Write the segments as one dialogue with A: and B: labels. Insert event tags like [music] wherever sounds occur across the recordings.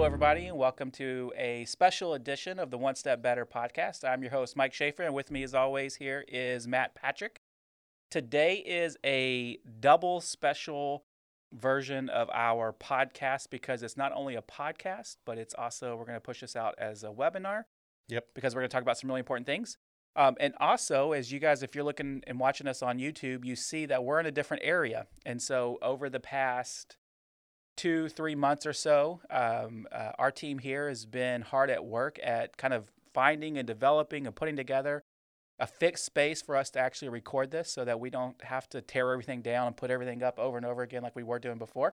A: Hello, everybody, and welcome to a special edition of the One Step Better podcast. I'm your host, Mike Schaefer, and with me, as always, here is Matt Patrick. Today is a double special version of our podcast because it's not only a podcast, but it's also, we're going to push this out as a webinar.
B: Yep.
A: Because we're going to talk about some really important things. Um, and also, as you guys, if you're looking and watching us on YouTube, you see that we're in a different area. And so, over the past two, three months or so, um, uh, our team here has been hard at work at kind of finding and developing and putting together a fixed space for us to actually record this so that we don't have to tear everything down and put everything up over and over again like we were doing before.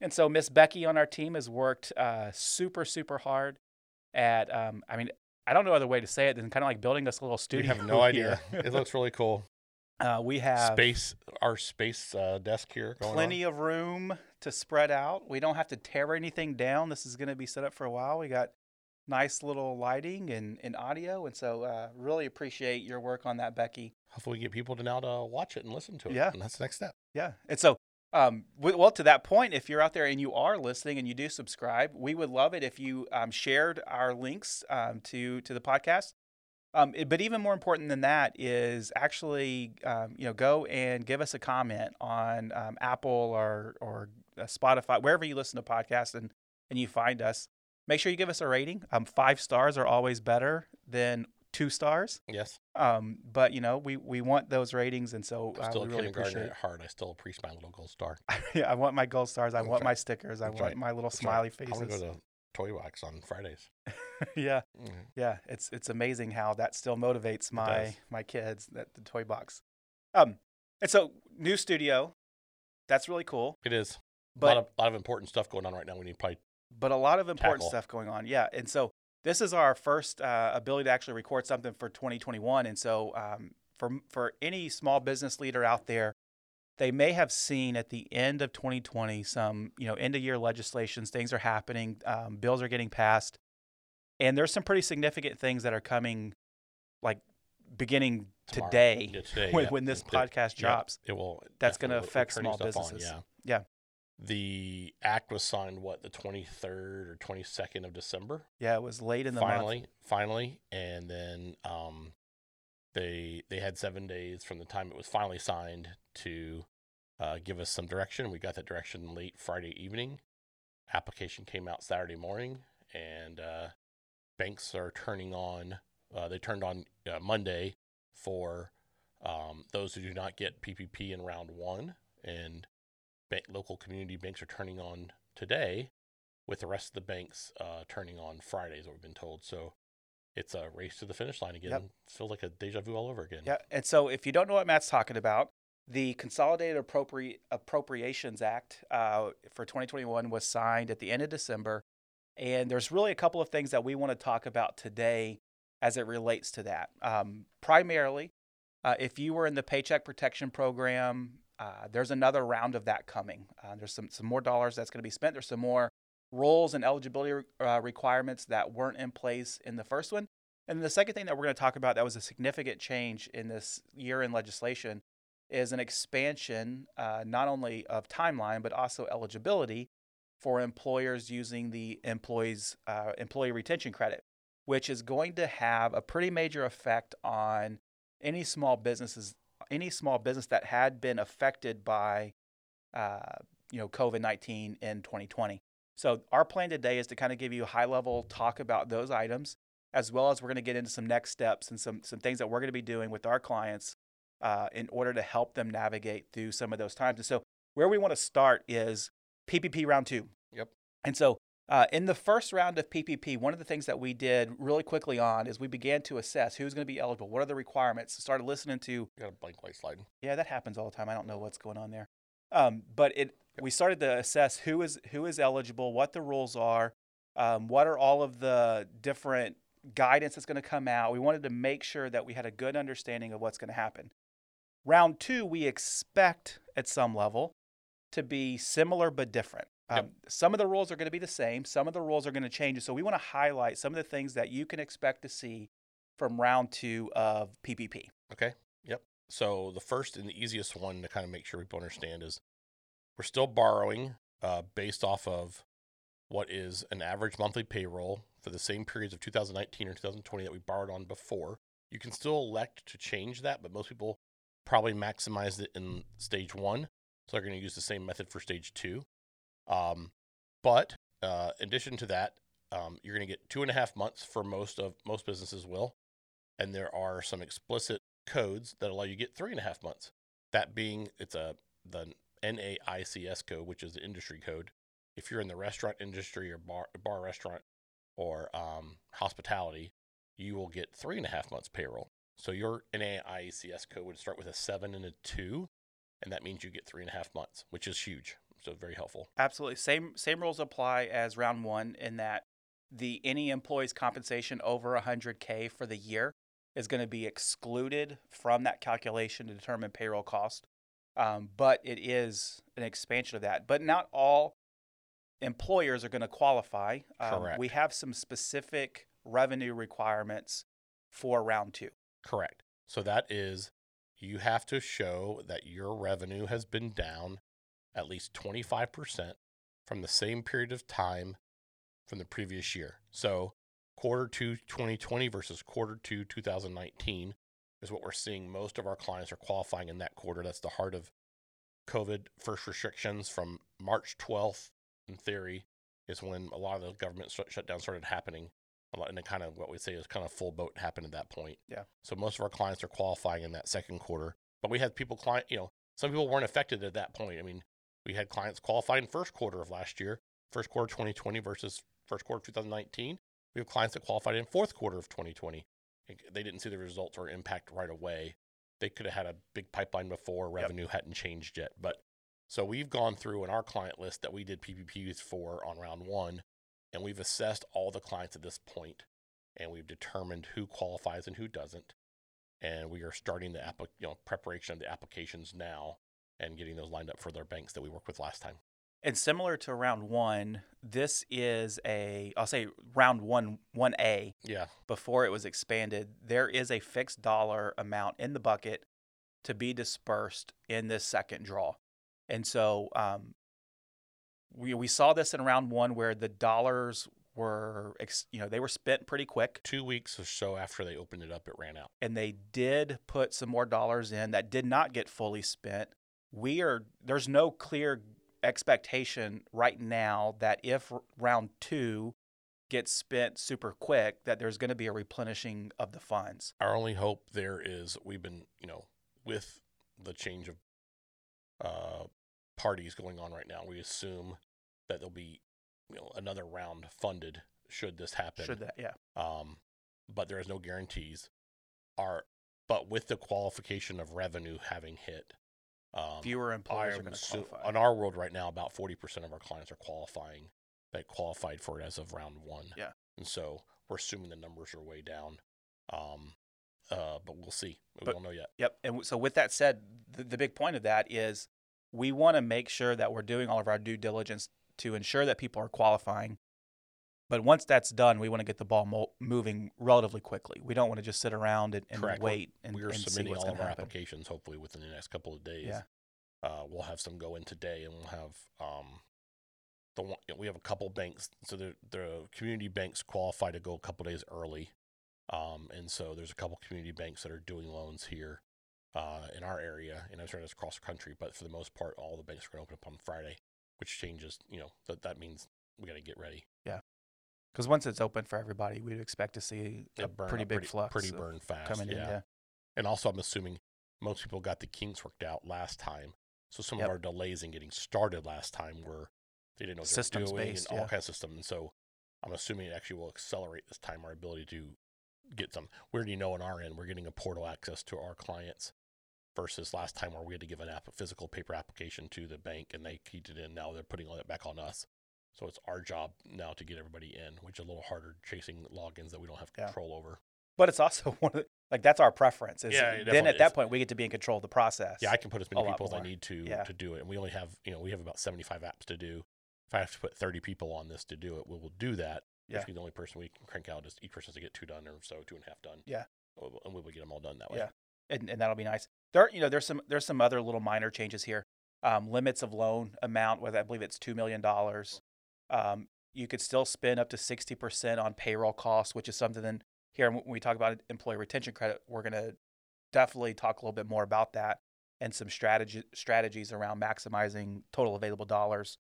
A: And so, Miss Becky on our team has worked uh, super, super hard at, um, I mean, I don't know other way to say it than kind of like building this little
B: You
A: studio.
B: have no [laughs] idea. it looks really cool.
A: Uh, we have
B: Space, our space uh, desk here. Going
A: plenty
B: on.
A: of room to spread out. We don't have to tear anything down. This is going to be set up for a while. We got nice little lighting and, and audio. And so, uh, really appreciate your work on that, Becky.
B: Hopefully, we get people to now to watch it and listen to it.
A: Yeah.
B: and that's the next step.
A: Yeah. And so, um, well, to that point, if you're out there and you are listening and you do subscribe, we would love it if you um, shared our links um, to to the podcast. Um, it- but even more important than that is actually, um, you know, go and give us a comment on um, Apple or or uh, Spotify, wherever you listen to podcasts, and and you find us. Make sure you give us a rating. Um, five stars are always better than two stars.
B: Yes,
A: Um, but you know, we we want those ratings, and so
B: I'm
A: uh,
B: still
A: we really appreciate.
B: at heart. I still appreciate my little gold star. [laughs]
A: Yeah, I want my gold stars. I
B: That's
A: want
B: right.
A: my stickers. I
B: That's
A: want
B: right.
A: my little
B: That's
A: smiley
B: right. I'm gonna
A: faces.
B: go to Toy Wax on Fridays. [laughs]
A: yeah,
B: Mhm.
A: yeah. It's it's amazing how that still motivates my my kids. That the toy box. Um, and so new studio, that's really cool.
B: It is a
A: But
B: lot of lot of important stuff going on right now. We need probably
A: but a lot of important
B: Tackle.
A: stuff going on. Yeah, and so this is our first uh, ability to actually record something for 2021. And so um, for for any small business leader out there, they may have seen at the end of 2020 some you know end of year legislations. Things are happening. Um, bills are getting passed, and there's some pretty significant things that are coming, like beginning
B: tomorrow.
A: today
B: today,
A: when,
B: yeah.
A: when this
B: It-
A: podcast
B: yeah,
A: drops.
B: it will.
A: That's gonna affect small
B: stuff on,
A: businesses.
B: yeah.
A: Yeah.
B: The act was signed what the 23rd or 22nd of December.
A: Yeah, it was late in the month.
B: finally, finally, and then um, they they had seven days from the time it was finally signed to uh, give us some direction. We got that direction late Friday evening. Application came out Saturday morning, and uh, banks are turning on. Uh, they turned on uh, Monday for um, those who do not get PPP in round one, and ba- local community banks are turning on today with the rest of the banks uh, turning on Fridays, what we've been told. So it's a race to the finish line again.
A: Yep.
B: It feels like a deja vu all over again.
A: Yeah, and so if you don't know what Matt's talking about, the Consolidated Appropri- Appropriations Act uh, for 2021 was signed at the end of December, and there's really a couple of things that we want to talk about today as it relates to that. Um, primarily, uh, if you were in the Paycheck Protection Program, uh, there's another round of that coming. Uh, there's some some more dollars that's going to be spent. There's some more roles and eligibility uh, requirements that weren't in place in the first one. And the second thing that we're going to talk about that was a significant change in this year in legislation is an expansion uh, not only of timeline but also eligibility for employers using the employees uh, employee retention credit, which is going to have a pretty major effect on any small businesses, any small business that had been affected by uh, you know COVID nineteen in 2020. So our plan today is to kind of give you a high level talk about those items as well as we're going to get into some next steps and some some things that we're going to be doing with our clients uh, in order to help them navigate through some of those times. And so, where we want to start is PPP round two.
B: Yep.
A: And so, uh, in the first round of PPP, one of the things that we did really quickly on is we began to assess who's going to be eligible, what are the requirements. Started listening to
B: You got a blank white slide.
A: yeah, that happens all the time. I don't know what's going on there. Um, but it we started to assess who is who is eligible, what the rules are, um, what are all of the different guidance that's going to come out. We wanted to make sure that we had a good understanding of what's going to happen. Round two, we expect at some level to be similar but different. Um,
B: Yep.
A: Some of the rules are going to be the same. Some of the rules are going to change. So we want to highlight some of the things that you can expect to see from round two of PPP.
B: Okay. Yep. So the first and the easiest one to kind of make sure people understand is we're still borrowing uh, based off of what is an average monthly payroll for the same periods of 2019 or 2020 that we borrowed on before. You can still elect to change that, but most people probably maximized it in stage one. So they're going to use the same method for stage two. Um, but uh, in addition to that, um, you're going to get two and a half months for most of most businesses will, and there are some explicit codes that allow you to get three and a half months. That being, it's a the NAICS code, which is the industry code. If you're in the restaurant industry or bar bar restaurant or um, hospitality, you will get three and a half months payroll. So your NAICS code would start with a seven and a two, and that means you get three and a half months, which is huge. So very helpful.
A: Absolutely. Same same rules apply as round one in that the any employee's compensation over 100k for the year is going to be excluded from that calculation to determine payroll cost. Um, but it is an expansion of that. But not all employers are going to qualify. Um,
B: Correct.
A: We have some specific revenue requirements for round two.
B: Correct. So that is you have to show that your revenue has been down at least 25% from the same period of time from the previous year. So quarter two 2020 versus quarter two 2019 is what we're seeing. Most of our clients are qualifying in that quarter. That's the heart of COVID first restrictions from March 12th, in theory, is when a lot of the government shut shutdown started happening. A lot, and then kind of what we say is kind of full boat happened at that point.
A: Yeah.
B: So most of our clients are qualifying in that second quarter. But we had people client, you know, some people weren't affected at that point. I mean, we had clients qualified in first quarter of last year, first quarter 2020 versus first quarter 2019. We have clients that qualified in fourth quarter of 2020. They didn't see the results or impact right away. They could have had a big pipeline before revenue hadn't changed yet. But so we've gone through in our client list that we did PPPs for on round one, and we've assessed all the clients at this point, and we've determined who qualifies and who doesn't. And we are starting the app, you know, preparation of the applications now and getting those lined up for their banks that we worked with last time.
A: And similar to round one, this is a I'll say round one one A
B: Yeah.
A: before it was expanded. There is a fixed dollar amount in the bucket to be dispersed in this second draw, and so um, we we saw this in round one where the dollars were ex, you know they were spent pretty quick,
B: Two weeks or so after they opened it up, it ran out.
A: and they did put some more dollars in that did not get fully spent. We are there's no clear expectation right now that if round two gets spent super quick, that there's going to be a replenishing of the funds.
B: Our only hope there is we've been, you know, with the change of uh, parties going on right now, we assume that there'll be, you know, another round funded should this happen.
A: Should that, yeah,
B: um, but there is no guarantees. Our but with the qualification of revenue having hit, um,
A: fewer employees are
B: I'm
A: going to qualify.
B: on our world right now, about forty percent of our clients are qualifying that qualified for it as of round one.
A: Yeah.
B: and so we're assuming the numbers are way down. Um, uh, but we'll see. We
A: But-
B: don't know yet.
A: Yep. And so, with that said, the, the big point of that is we want to make sure that we're doing all of our due diligence to ensure that people are qualifying. But once that's done, we want to get the ball mo- moving relatively quickly. We don't want to just sit around and, and
B: Correct. We're-
A: wait and,
B: we are
A: and see
B: submitting
A: what's
B: all of our
A: happen.
B: applications hopefully within the next couple of days.
A: Yeah.
B: Uh, we'll have some go in today, and we'll have um, the one, you know, we have a couple banks. So the the community banks qualify to go a couple days early, um, and so there's a couple community banks that are doing loans here uh, in our area, and I'm sure it's across the country. But for the most part, all the banks are going to open up on Friday, which changes. You know that that means we got to get ready.
A: Because once it's open for everybody, we'd expect to see a pretty big flux
B: pretty burn fast.
A: coming in.
B: yeah.
A: Yeah.
B: And also, I'm assuming most people got the kinks worked out last time. So some
A: Yep.
B: of our delays in getting started last time were they didn't know what they were doing
A: based,
B: and all
A: yeah.
B: kinds of systems. And so I'm assuming it actually will accelerate this time our ability to get some. We already know on our end we're getting a portal access to our clients versus last time where we had to give an app a physical paper application to the bank and they keyed it in. Now they're putting all that back on us. So it's our job now to get everybody in, which is a little harder chasing logins that we don't have
A: Yeah.
B: control over.
A: But it's also [laughs] one of the, like that's our preference. Is
B: Yeah,
A: then at that point we get to be in control of the process.
B: Yeah, I can put as many people as I need to
A: Yeah.
B: to do it, and we only have you know we have about seventy five apps to do. If I have to put thirty people on this to do it, we will do that.
A: Yeah.
B: Which means the only person we can crank out is each person to get two done or so, two and a half done.
A: Yeah.
B: And we will get them all done that way.
A: Yeah. and, and that'll be nice. There, you know, there's some there's some other little minor changes here. Um, limits of loan amount, whether I believe it's two million dollars. Um, you could still spend up to 60% on payroll costs, which is something that here when we talk about employee retention credit, we're going to definitely talk a little bit more about that and some strategy, strategies around maximizing total available dollars.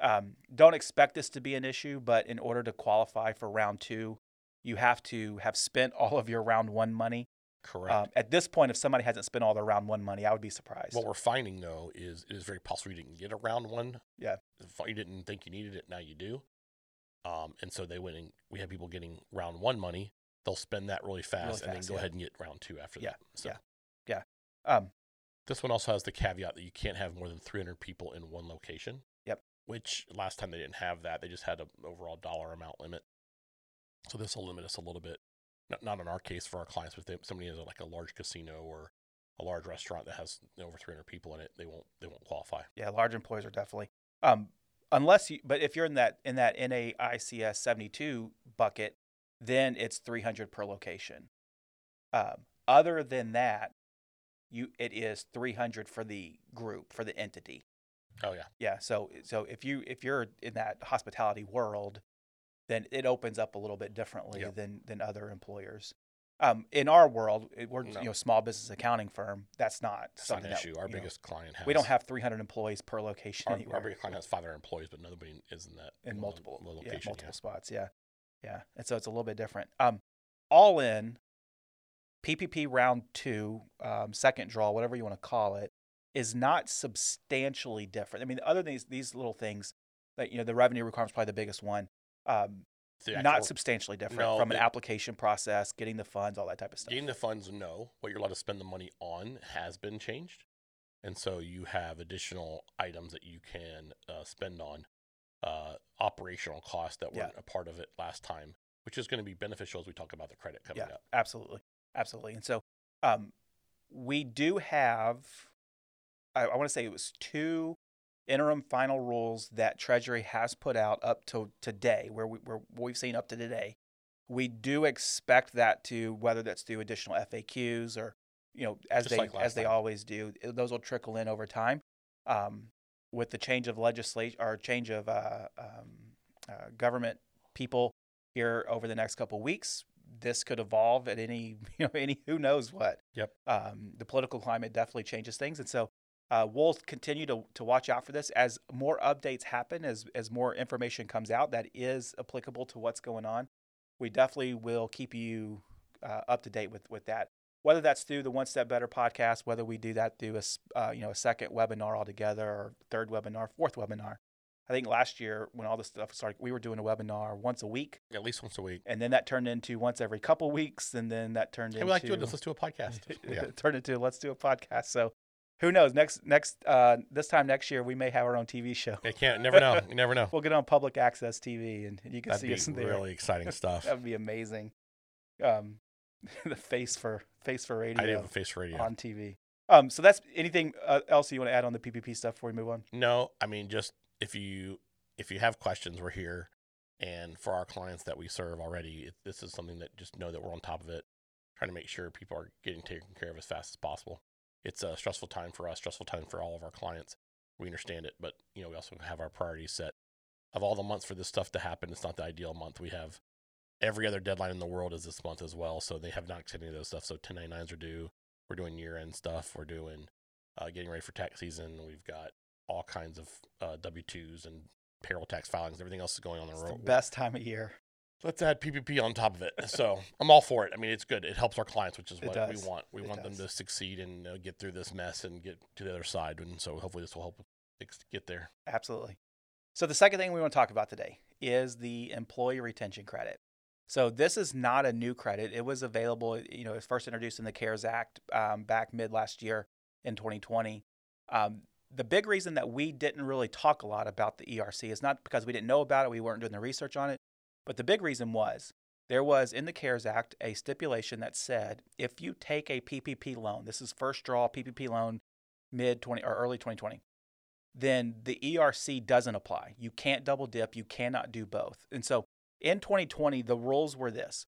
A: Um, don't expect this to be an issue, but in order to qualify for round two, you have to have spent [laughs] all of your round one money.
B: Correct.
A: Um, at this point, if somebody hasn't spent all their round one money, I would be surprised.
B: what we're finding though is it is very possible you didn't get a round one.
A: Yeah.
B: If You didn't think you needed it, now you do. Um, and so they went and we had people getting round one money. They'll spend that really fast and
A: fast,
B: then go
A: yeah.
B: ahead and get round two after
A: Yeah,
B: that. So
A: yeah. um,
B: this one also has the caveat that you can't have more than 300 people in one location.
A: Yep.
B: Which last time they didn't have that. They just had an overall dollar amount limit. So this will limit us a little bit. Not, not in our case for our clients, but if somebody has like a large casino or a large restaurant that has over 300 people in it, they won't they won't qualify.
A: Yeah, large employers are definitely. Um, unless you, but if you're in that in that NAICS 72 bucket, then it's 300 per location. Um, other than that, you it is 300 for the group for the entity.
B: Oh yeah.
A: Yeah, so so if you if you're in that hospitality world, then it opens up a little bit differently
B: Yep.
A: than than other employers. Um, in our world, it- we're
B: No.
A: you know small business accounting firm. That's not
B: That's not
A: something
B: an
A: that,
B: issue. Our
A: you know,
B: biggest client has
A: we don't have 300 employees per location
B: our,
A: anywhere.
B: our biggest client has 500 employees, but nobody is in that
A: in multiple
B: lo-
A: yeah,
B: location.
A: multiple spots. Yeah, yeah, and so it's a little bit different. Um, all in, PPP round two, um, second draw, whatever you want to call it, is not substantially different. I mean, other than these these little things, that you know, the revenue requirement is probably the biggest one. Um,
B: The
A: not substantially different
B: No,
A: from an
B: the-
A: application process, getting the funds, all that type of stuff.
B: Getting the funds, no. What you're allowed to spend the money on has been changed. And so you have additional items that you can uh, spend on uh, operational costs that weren't
A: Yeah.
B: a part of it last time, which is going to be beneficial as we talk about the credit coming
A: yeah,
B: up.
A: absolutely, absolutely. And so, um, we do have, I, I want to say it was two interim final rules that Treasury has put out up to today, where we where we've seen up to today. We do expect that to whether that's through additional FAQs or you know as
B: Just
A: they
B: like
A: as they always do, those will trickle in over time. Um, with the change of legislation or change of uh, um, uh, government people here over the next couple weeks, this could evolve at any [laughs] you know any who knows what.
B: Yep.
A: Um, the political climate definitely changes things, and so uh, we'll continue to to watch out for this as more updates happen, as as more information comes out that is applicable to what's going on. We definitely will keep you uh, up to date with with that. Whether that's through the One Step Better podcast, whether we do that through a uh, you know a second webinar altogether, or third webinar, fourth webinar. I think last year when all this stuff started, we were doing a webinar once a week,
B: At least once a week.
A: and then that turned into once every couple weeks, and then that turned
B: Hey,
A: into
B: we like doing this. Let's do a podcast. yeah. [laughs]
A: it turned into let's do a podcast. So who knows? Next next uh, this time next year we may have our own TV show.
B: You can't, never know. You never know. [laughs]
A: We'll get on public access TV, and you can
B: That'd
A: see us there.
B: really exciting [laughs] stuff.
A: That would be amazing. Um, [laughs] the face for face for radio
B: I do have a face for radio.
A: on TV. Um, so that's anything uh, else you want to add on the PPP stuff before we move on?
B: No, I mean just if you if you have questions, we're here. And for our clients that we serve already, it, this is something that just know that we're on top of it, trying to make sure people are getting taken care of as fast as possible. It's a stressful time for us, stressful time for all of our clients. We understand it, but you know we also have our priorities set. Of all the months for this stuff to happen, it's not the ideal month. We have every other deadline in the world is this month as well, so they have not extended those stuff. So 1099s are due. We're doing year end stuff. We're doing uh, getting ready for tax season. We've got all kinds of uh, W twos and payroll tax filings. Everything else is going on the
A: the
B: road.
A: best time of year.
B: Let's add PPP on top of it. So I'm all for it. I mean, it's good. It helps our clients, which is what we want. We
A: It
B: want them to succeed and uh, get through this mess and get to the other side. And so hopefully this will help get there.
A: Absolutely. So the second thing we want to talk about today is the employee retention credit. So this is not a new credit. It was available, you know, it was first introduced in the CARES Act um, back mid last year in 2020. Um, the big reason that we didn't really talk a lot about the ERC is not because we didn't know about it, we weren't doing the research on it, but the big reason was there was in the CARES Act a stipulation that said if you take a PPP loan, this is first draw PPP loan mid 20 or early 2020, then the ERC doesn't apply. You can't double dip. You cannot do both. And so in 2020, the rules were this: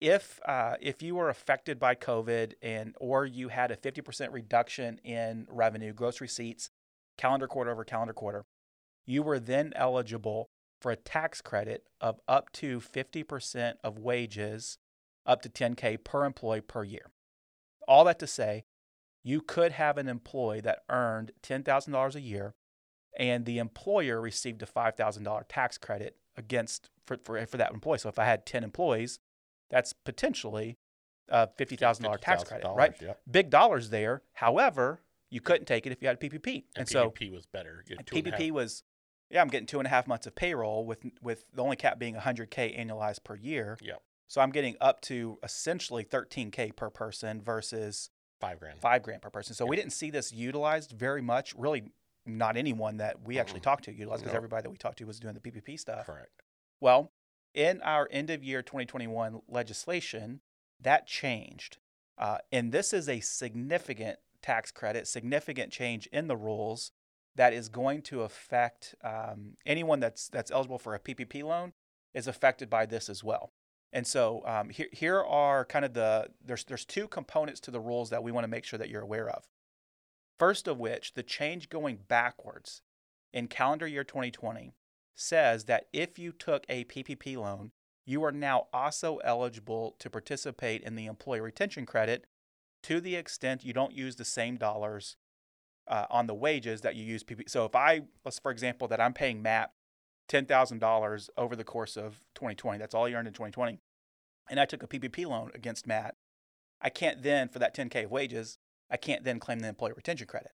A: if uh, if you were affected by COVID and or you had a 50% reduction in revenue, gross receipts, calendar quarter over calendar quarter, you were then eligible for a tax credit of up to 50% of wages, up to 10K per employee per year. All that to say, you could have an employee that earned $10,000 a year and the employer received a $5,000 tax credit against for, for, for that employee. So if I had 10 employees, that's potentially a $50,000 tax credit, right?
B: Yep.
A: Big dollars there. However, you couldn't take it if you had PPP.
B: And,
A: And, so
B: PPP was better. You had two and a half-
A: PPP was, yeah, I'm getting two and a half months of payroll with with the only cap being 100k annualized per year.
B: Yep.
A: So I'm getting up to essentially 13k per person versus
B: five grand.
A: five grand per person. So we didn't see this utilized very much. Really, not anyone that we actually
B: Mm-mm.
A: talked to utilized because
B: No.
A: everybody that we talked to was doing the PPP stuff.
B: Correct.
A: Well, in our end of year 2021 legislation, that changed. Uh, and this is a significant tax credit, significant change in the rules that is going to affect um, anyone that's, that's eligible for a PPP loan is affected by this as well. And so um, here, here are kind of the there's there's two components to the rules that we want to make sure that you're aware of. First of which, the change going backwards in calendar year 2020 says that if you took a PPP loan, you are now also eligible to participate in the employee retention credit to the extent you don't use the same dollars uh, on the wages that you use PPP. So if I, let's for example, that I'm paying Matt $10,000 over the course of 2020, that's all he earned in 2020, and I took a PPP loan against Matt, I can't then, for that 10K of wages, I can't then claim the employee retention credit.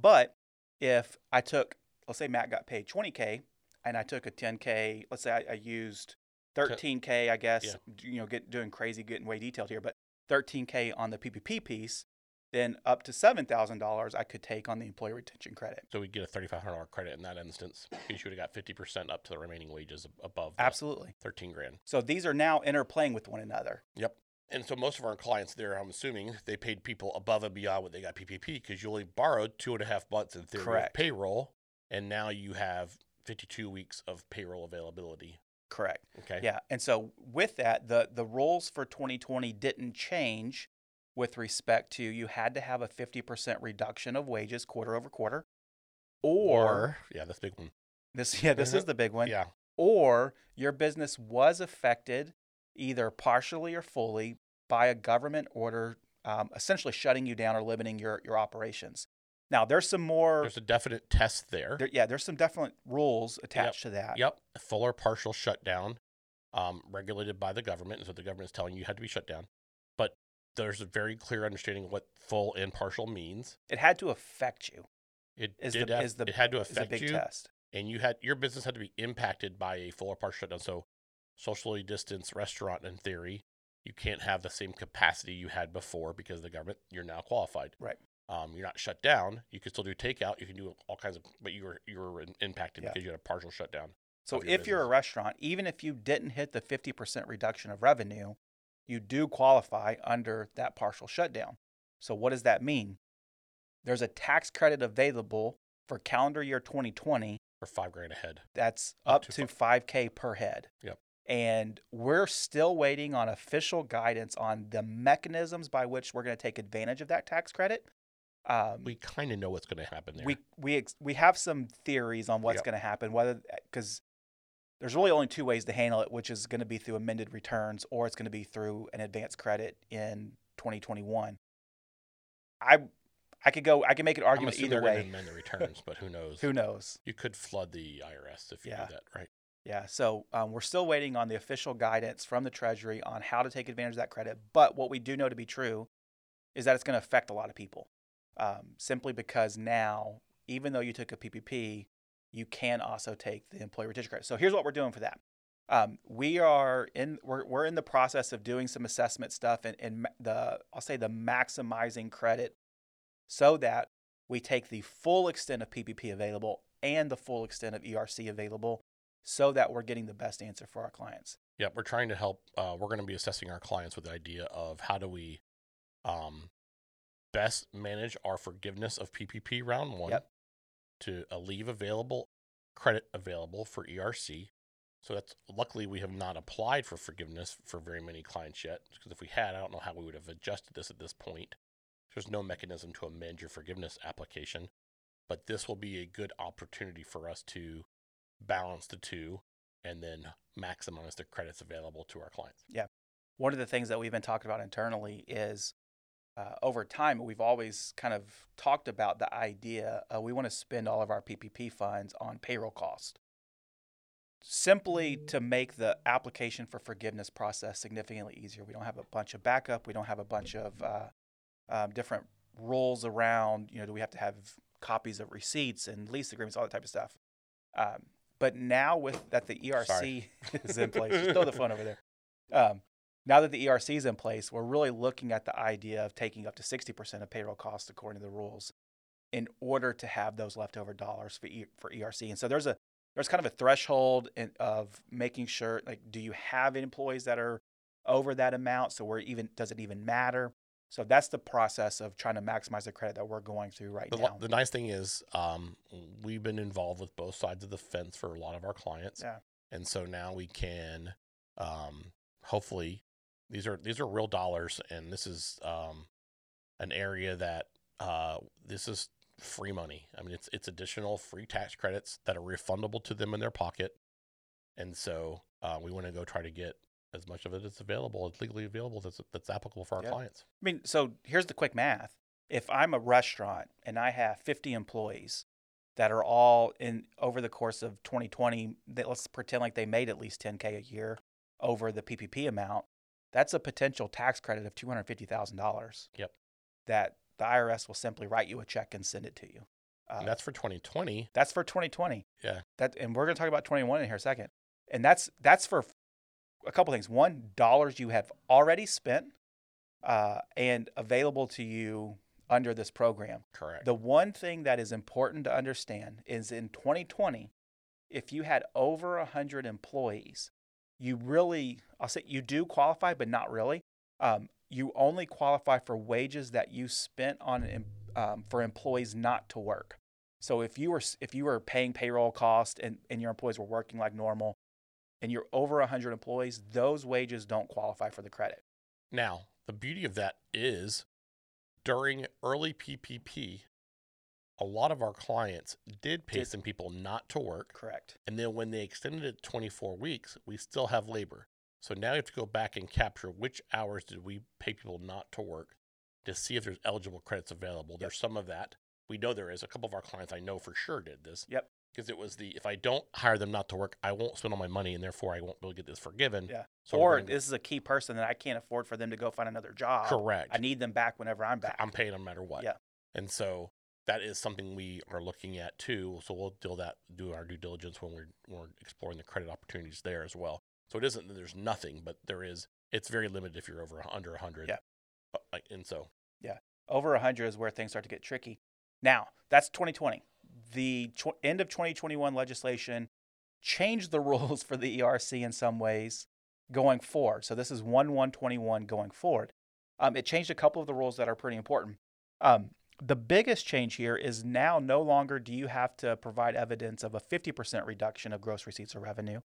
A: But if I took, let's say Matt got paid 20K and I took a 10K, let's say I, I used 13K, I guess,
B: Yeah.
A: you know, get, doing crazy, getting way detailed here, but 13K on the PPP piece, then up to $7,000 I could take on the employee retention credit.
B: So we'd get a thirty-five hundred dollar credit in that instance. because You would have got fifty percent up to the remaining wages above
A: Absolutely.
B: thirteen grand.
A: So these are now interplaying with one another.
B: Yep. And so most of our clients there, I'm assuming, they paid people above and beyond what they got PPP because you only borrowed two and a half months in theory
A: Correct.
B: of payroll, and now you have 52 weeks of payroll availability.
A: Correct.
B: Okay.
A: Yeah, and so with that, the the rules for 2020 didn't change with respect to you had to have a 50% reduction of wages quarter over quarter, or,
B: yeah, that's a big one.
A: this yeah this is
B: Mhm.
A: the big one,
B: Yeah.
A: or your business was affected either partially or fully by a government order, um, essentially shutting you down or limiting your your operations. Now there's some more.
B: There's a definite test there.
A: there, yeah, there's some definite rules attached to that.
B: Yep. Full or partial shutdown, um, regulated by the government. And so the government is telling you you had to be shut down. There's a very clear understanding of what full and partial means.
A: It had to affect you.
B: It
A: Is
B: did
A: the-
B: have,
A: is the-
B: it had to affect
A: big
B: you,
A: test.
B: and you had your business had to be impacted by a full or partial shutdown. So, socially distanced restaurant, in theory, you can't have the same capacity you had before because the government. You're now qualified.
A: Right.
B: Um, you're not shut down. You can still do takeout. You can do all kinds of, but you were you were impacted
A: Yeah.
B: because you had a partial shutdown.
A: So if you're a restaurant, even if you didn't hit the 50% reduction of revenue, you do qualify under that partial shutdown. So what does that mean? There's a tax credit available for calendar year 2020
B: Or five grand a head.
A: that's
B: Up
A: up,
B: to
A: to 5k per head.
B: Yep.
A: And we're still waiting on official guidance on the mechanisms by which we're going to take advantage of that tax credit. Um,
B: We kind of know what's going to happen there.
A: we we ex- we have some theories on what's
B: Yep.
A: going to happen whether because there's really only two ways to handle it which is going to be through amended returns or it's going to be through an advance credit in 2021 i i could go i can make an argument either way
B: amend the returns, but who knows? [laughs]
A: who knows
B: You could flood the IRS if you
A: Yeah.
B: do that, right?
A: yeah so um, we're still waiting on the official guidance from the treasury on how to take advantage of that credit but what we do know to be true is that it's going to affect a lot of people um, simply because now even though you took a ppp you can also take the employee retention credit so here's what we're doing for that um, we are in we're, we're in the process of doing some assessment stuff and, and the i'll say the maximizing credit so that we take the full extent of ppp available and the full extent of erc available so that we're getting the best answer for our clients
B: Yeah, we're trying to help. Uh, we're going to be assessing our clients with the idea of how do we um, best manage our forgiveness of PPP round one
A: Yep.
B: To a leave available credit available for ERC. So that's luckily we have not applied for forgiveness for very many clients yet. Because if we had, I don't know how we would have adjusted this at this point. There's no mechanism to amend your forgiveness application, but this will be a good opportunity for us to balance the two and then maximize the credits available to our clients. Yeah.
A: One of the things that we've been talking about internally is uh, over time, we've always kind of talked about the idea uh, we want to spend all of our PPP funds on payroll cost, simply to make the application for forgiveness process significantly easier. We don't have a bunch of backup. We don't have a bunch of uh, um, different rules around. You know, do we have to have copies of receipts and lease agreements, all that type of stuff. Um, but now with that the ERC
B: Sorry.
A: is [laughs] in place, just [laughs] throw the phone over there. Um, now that the ERC is in place, we're really looking at the idea of taking up to 60% of payroll costs according to the rules in order to have those leftover dollars for, e- for ERC. And so there's a there's kind of a threshold in, of making sure like do you have employees that are over that amount so where even does it even matter? So that's the process of trying to maximize the credit that we're going through right
B: The,
A: now.
B: the nice thing is, um, we've been involved with both sides of the fence for a lot of our clients,
A: Yeah.
B: and so now we can, um, hopefully, these are these are real dollars, and this is um, an area that uh, this is free money. I mean, it's it's additional free tax credits that are refundable to them in their pocket, and so uh, we want to go try to get as much of it as available, as legally available, that's that's applicable for our
A: Yeah.
B: clients.
A: I mean, so here's the quick math. If I'm a restaurant and I have 50 employees that are all in over the course of 2020, that let's pretend like they made at least 10k a year over the PPP amount, that's a potential tax credit of $250,000.
B: Yep.
A: That the IRS will simply write you a check and send it to you. Uh,
B: And that's for 2020.
A: that's for 2020.
B: Yeah.
A: That and we're going to talk about 21 in here a second. And that's that's for a couple things. One, dollars you have already spent uh, and available to you under this program.
B: Correct.
A: The one thing that is important to understand is in 2020, if you had over 100 employees, you really, I'll say you do qualify, but not really. Um, you only qualify for wages that you spent on um, for employees not to work. So if you were if you were paying payroll cost and, and your employees were working like normal, and you're over 100 employees, those wages don't qualify for the credit.
B: Now, the beauty of that is during early PPP, a lot of our clients did pay
A: Did-
B: some people not to work.
A: Correct.
B: And then when they extended it 24 weeks, we still have labor. So now you have to go back and capture which hours did we pay people not to work to see if there's eligible credits available. There's some of that. We know there is. A couple of our clients I know for sure did this.
A: Yep.
B: Because it was the if I don't hire them not to work, I won't spend all my money and therefore I won't be able to get this forgiven.
A: Yeah.
B: So
A: or this is a key person that I can't afford for them to go find another job.
B: correct.
A: I need them back whenever I'm back.
B: I'm paying them no matter what.
A: Yeah.
B: And so that is something we are looking at too. So we'll do that, do our due diligence when we're, when we're exploring the credit opportunities there as well. So it isn't that there's nothing, but there is. It's very limited if you're over a- under 100.
A: Yeah.
B: And so Yeah.
A: Over 100 is where things start to get tricky. Now, that's 2020. The tw- end of 2021 legislation changed the [laughs] rules for the ERC in some ways going forward. So this is 1 1 21 going forward. Um, it changed a couple of the rules that are pretty important. Um, the biggest change here is now no longer do you have to provide evidence of a 50% reduction of gross receipts or revenue,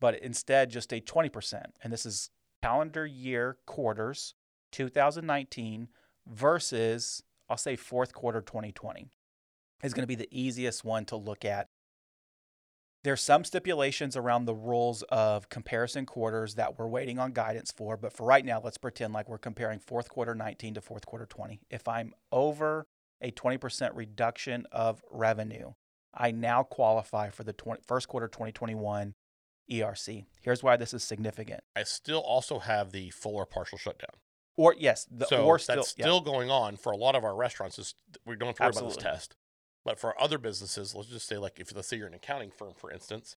A: but instead just a 20%. And this is calendar year quarters 2019 versus, I'll say, fourth quarter 2020 is going to be the easiest one to look at. There's some stipulations around the rules of comparison quarters that we're waiting on guidance for, but for right now, let's pretend like we're comparing fourth quarter 19 to fourth quarter 20. If I'm over a 20% reduction of revenue, I now qualify for the 20, first quarter 2021 ERC. Here's why this is significant.
B: I still also have the full or partial shutdown.
A: Or yes, the
B: so
A: or still,
B: that's
A: yeah.
B: still going on for a lot of our restaurants. Is we don't have to worry about this test. But for other businesses, let's just say like if let's say you're an accounting firm, for instance,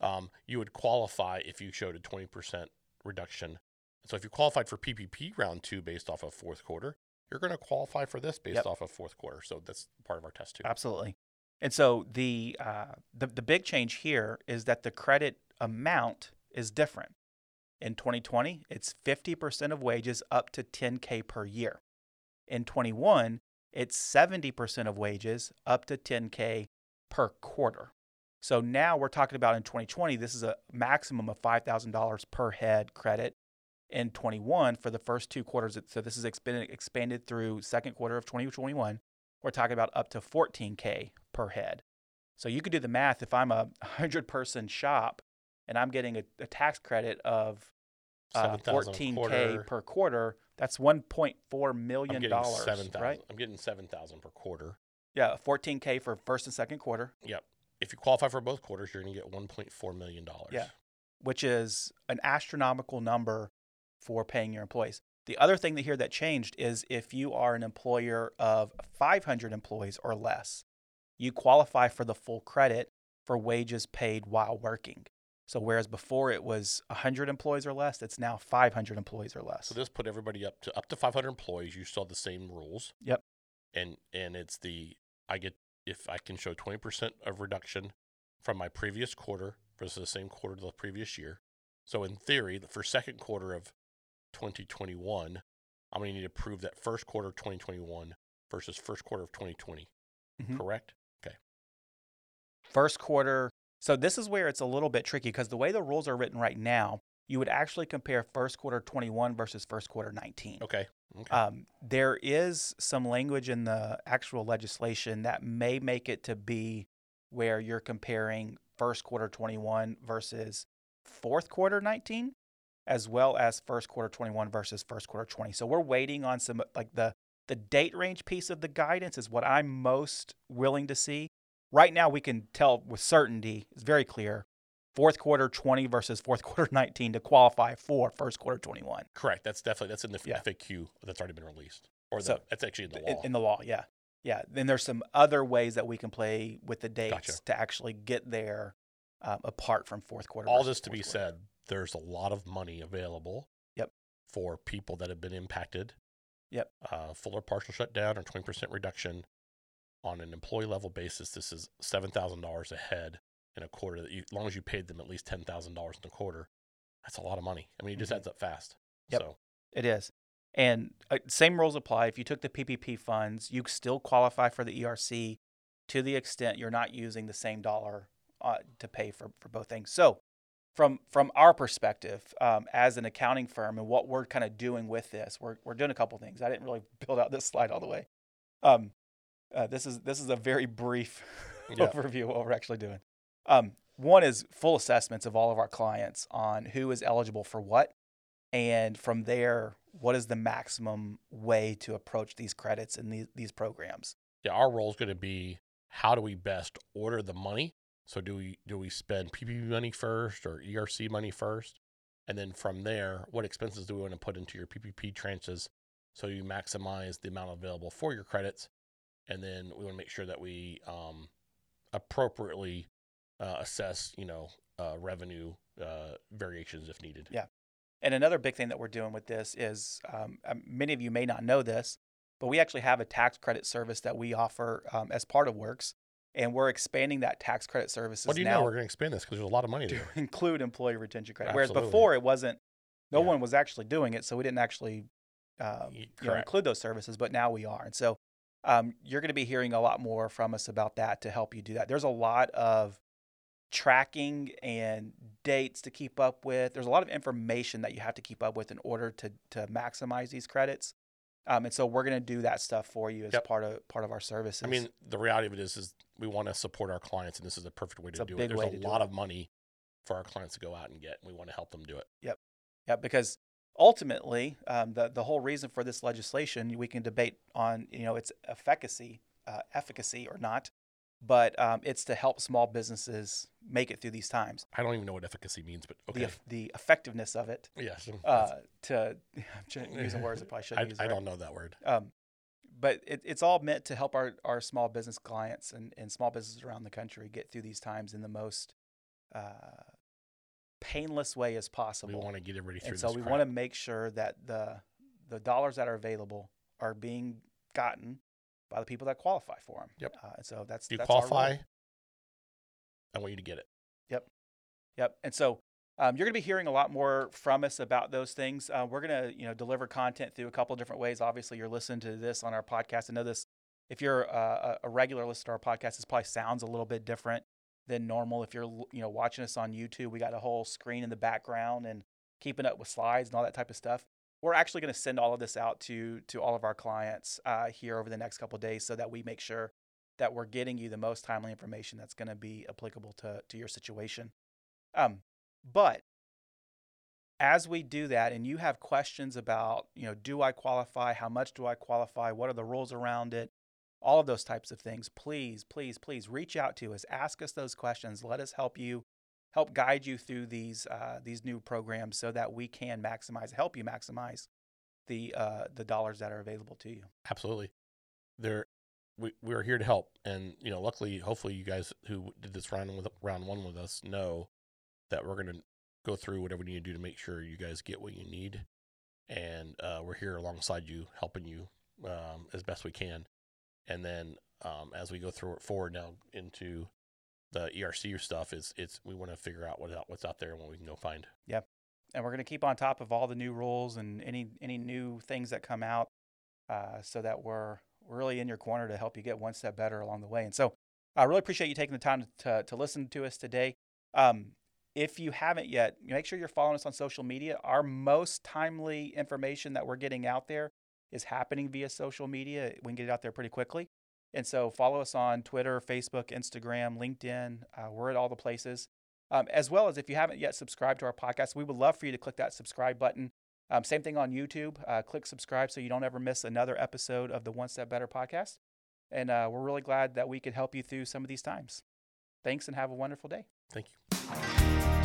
B: um, you would qualify if you showed a 20% reduction. So if you qualified for PPP round two based off of fourth quarter, you're going to qualify for this based
A: Yep.
B: off of fourth quarter. So that's part of our test too.
A: Absolutely. And so the, uh, the the big change here is that the credit amount is different. In 2020, it's 50% of wages up to 10k per year. In 21, it's 70% of wages up to 10k per quarter. So now we're talking about in 2020, this is a maximum of $5,000 per head credit. In 21, for the first two quarters, so this is expanded, expanded through second quarter of 2021, we're talking about up to 14K per head. So you could do the math. If I'm a 100 person shop and I'm getting a, a tax credit of uh, 14k
B: quarter.
A: per quarter, that's 1.4
B: I'm
A: million
B: getting
A: dollars, right?
B: I'm getting seven thousand per quarter.
A: Yeah, 14k for first and second quarter,
B: Yep. If you qualify for both quarters, you're going to get 1.4 million dollars.
A: Yeah. which is an astronomical number for paying your employees. The other thing that here that changed is if you are an employer of 500 employees or less, you qualify for the full credit for wages paid while working. So whereas before it was 100 employees or less, it's now 500 employees or less.
B: So this put everybody up to up to 500 employees. You still have the same rules.
A: Yep.
B: And and it's the I get if I can show 20% of reduction from my previous quarter versus the same quarter of the previous year. So in theory, the for second quarter of 2021, I'm going to need to prove that first quarter of 2021 versus first quarter of 2020.
A: Mhm.
B: Correct?
A: first quarter. So this is where it's a little bit tricky because the way the rules are written right now, you would actually compare first quarter 21 versus first quarter 19.
B: Okay. Okay.
A: Um, there is some language in the actual legislation that may make it to be where you're comparing first quarter 21 versus fourth quarter 19, as well as first quarter 21 versus first quarter 20. So we're waiting on some like the the date range piece of the guidance is what I'm most willing to see. Right now, we can tell with certainty, it's very clear, fourth quarter 20 versus fourth [laughs] quarter 19 to qualify for first quarter 21.
B: Correct. That's definitely that's in the
A: Yeah.
B: FAQ that's already been released, or the,
A: So,
B: that's actually in the law.
A: in the law yeah yeah then there's some other ways that we can play with the dates
B: Gotcha.
A: to actually get there um, apart from fourth quarter
B: All this to be
A: quarter.
B: said, there's a lot of money available.
A: Yep.
B: For people that have been impacted.
A: Yep.
B: Uh, full or partial shutdown or 20% reduction on an employee level basis. This is seven thousand dollars a head in a quarter. That you, as long as you paid them at least ten thousand dollars in a quarter, that's a lot of money. I mean, it just
A: Mhm.
B: adds up fast.
A: Yep.
B: So
A: it is and uh, same rules apply if you took the ppp funds you still qualify for the erc to the extent you're not using the same dollar uh, to pay for, for both things so from from our perspective um, as an accounting firm and what we're kind of doing with this we're, we're doing a couple things i didn't really [laughs] build out this slide all the way um, uh, this is this is a very brief [laughs]
B: Yeah.
A: overview of what we're actually doing um, one is full assessments of all of our clients on who is eligible for what and from there what is the maximum way to approach these credits and these, these programs
B: yeah, our role is going to be how do we best order the money? So do we do we spend PPP money first or ERC money first, and then from there, what expenses do we want to put into your PPP tranches so you maximize the amount available for your credits, and then we want to make sure that we um, appropriately uh, assess, you know, uh, revenue uh, variations if needed.
A: Yeah. And another big thing that we're doing with this is um, um, many of you may not know this, but we actually have a tax credit service that we offer um, as part of Works, and we're expanding that tax credit service.
B: What do you
A: now
B: know? We're going to expand this because there's a lot of money
A: to
B: there. [laughs]
A: include employee retention credit. Whereas before it wasn't, no
B: Yeah.
A: one was actually doing it, so we didn't actually um, you know, include those services. But now we are, and so um, you're going to be hearing a lot more from us about that to help you do that. There's a lot of tracking and dates to keep up with. There's a lot of information that you have to keep up with in order to to maximize these credits. Um, and so we're going to do that stuff for you as
B: Yep.
A: part of part of our services.
B: I mean, the reality of it is, is we want to support our clients, and this is a perfect way to do it. There's a lot of money for our clients to go out and get, and we want to help them do it.
A: Yeah, because ultimately, um, the the whole reason for this legislation, we can debate on you know its efficacy, uh, efficacy or not, but um, it's to help small businesses make it through these times.
B: I don't even know what efficacy means, but
A: The
B: okay.
A: eff- the effectiveness of it.
B: yes.
A: Uh, to [laughs] I'm using words I probably [laughs]
B: I,
A: shouldn't use.
B: I
A: right?
B: don't know that word.
A: Um, but it, it's all meant to help our, our small business clients and, and small businesses around the country get through these times in the most uh, painless way as possible.
B: We want to get everybody through
A: and so we
B: crap.
A: want to make sure that the the dollars that are available are being gotten by the people that qualify for them.
B: Yep.
A: Uh, and so that's
B: you
A: that's our
B: qualify, I want you to get it.
A: Yep. Yep. And so um, you're going to be hearing a lot more from us about those things. Uh, we're going to, you know, deliver content through a couple of different ways. Obviously, you're listening to this on our podcast. I know this. If you're uh, a a regular listener to our podcast, this probably sounds a little bit different than normal. If you're, you know, watching us on YouTube, we got a whole screen in the background and keeping up with slides and all that type of stuff. We're actually going to send all of this out to to all of our clients uh, here over the next couple days, so that we make sure that we're getting you the most timely information that's going to be applicable to to your situation. Um, But as we do that and you have questions about, you know, do I qualify? How much do I qualify? What are the rules around it? All of those types of things. Please, please, please reach out to us. Ask us those questions. Let us help you, help guide you through these uh, these new programs so that we can maximize, help you maximize the uh, the dollars that are available to you.
B: Absolutely. There we we're here to help and you know luckily hopefully you guys who did this round with round 1 with us know that we're going to go through whatever we need to do to make sure you guys get what you need and uh, we're here alongside you helping you um, as best we can and then um, as we go through it forward now into the ERC stuff is it's we want to figure out what what's out there and what we can go find.
A: Yep. And we're going to keep on top of all the new rules and any any new things that come out uh, so that we're really in your corner to help you get one step better along the way. And so I really appreciate you taking the time to, to listen to us today. Um, if you haven't yet, make sure you're following us on social media. Our most timely information that we're getting out there is happening via social media. We can get it out there pretty quickly. And so follow us on Twitter, Facebook, Instagram, LinkedIn. Uh, we're at all the places. Um, as well as if you haven't yet subscribed to our podcast, we would love for you to click that subscribe button. Um, same thing on YouTube. Uh, click subscribe so you don't ever miss another episode of the One Step Better podcast. And uh, we're really glad that we could help you through some of these times. Thanks and have a wonderful day.
B: Thank you.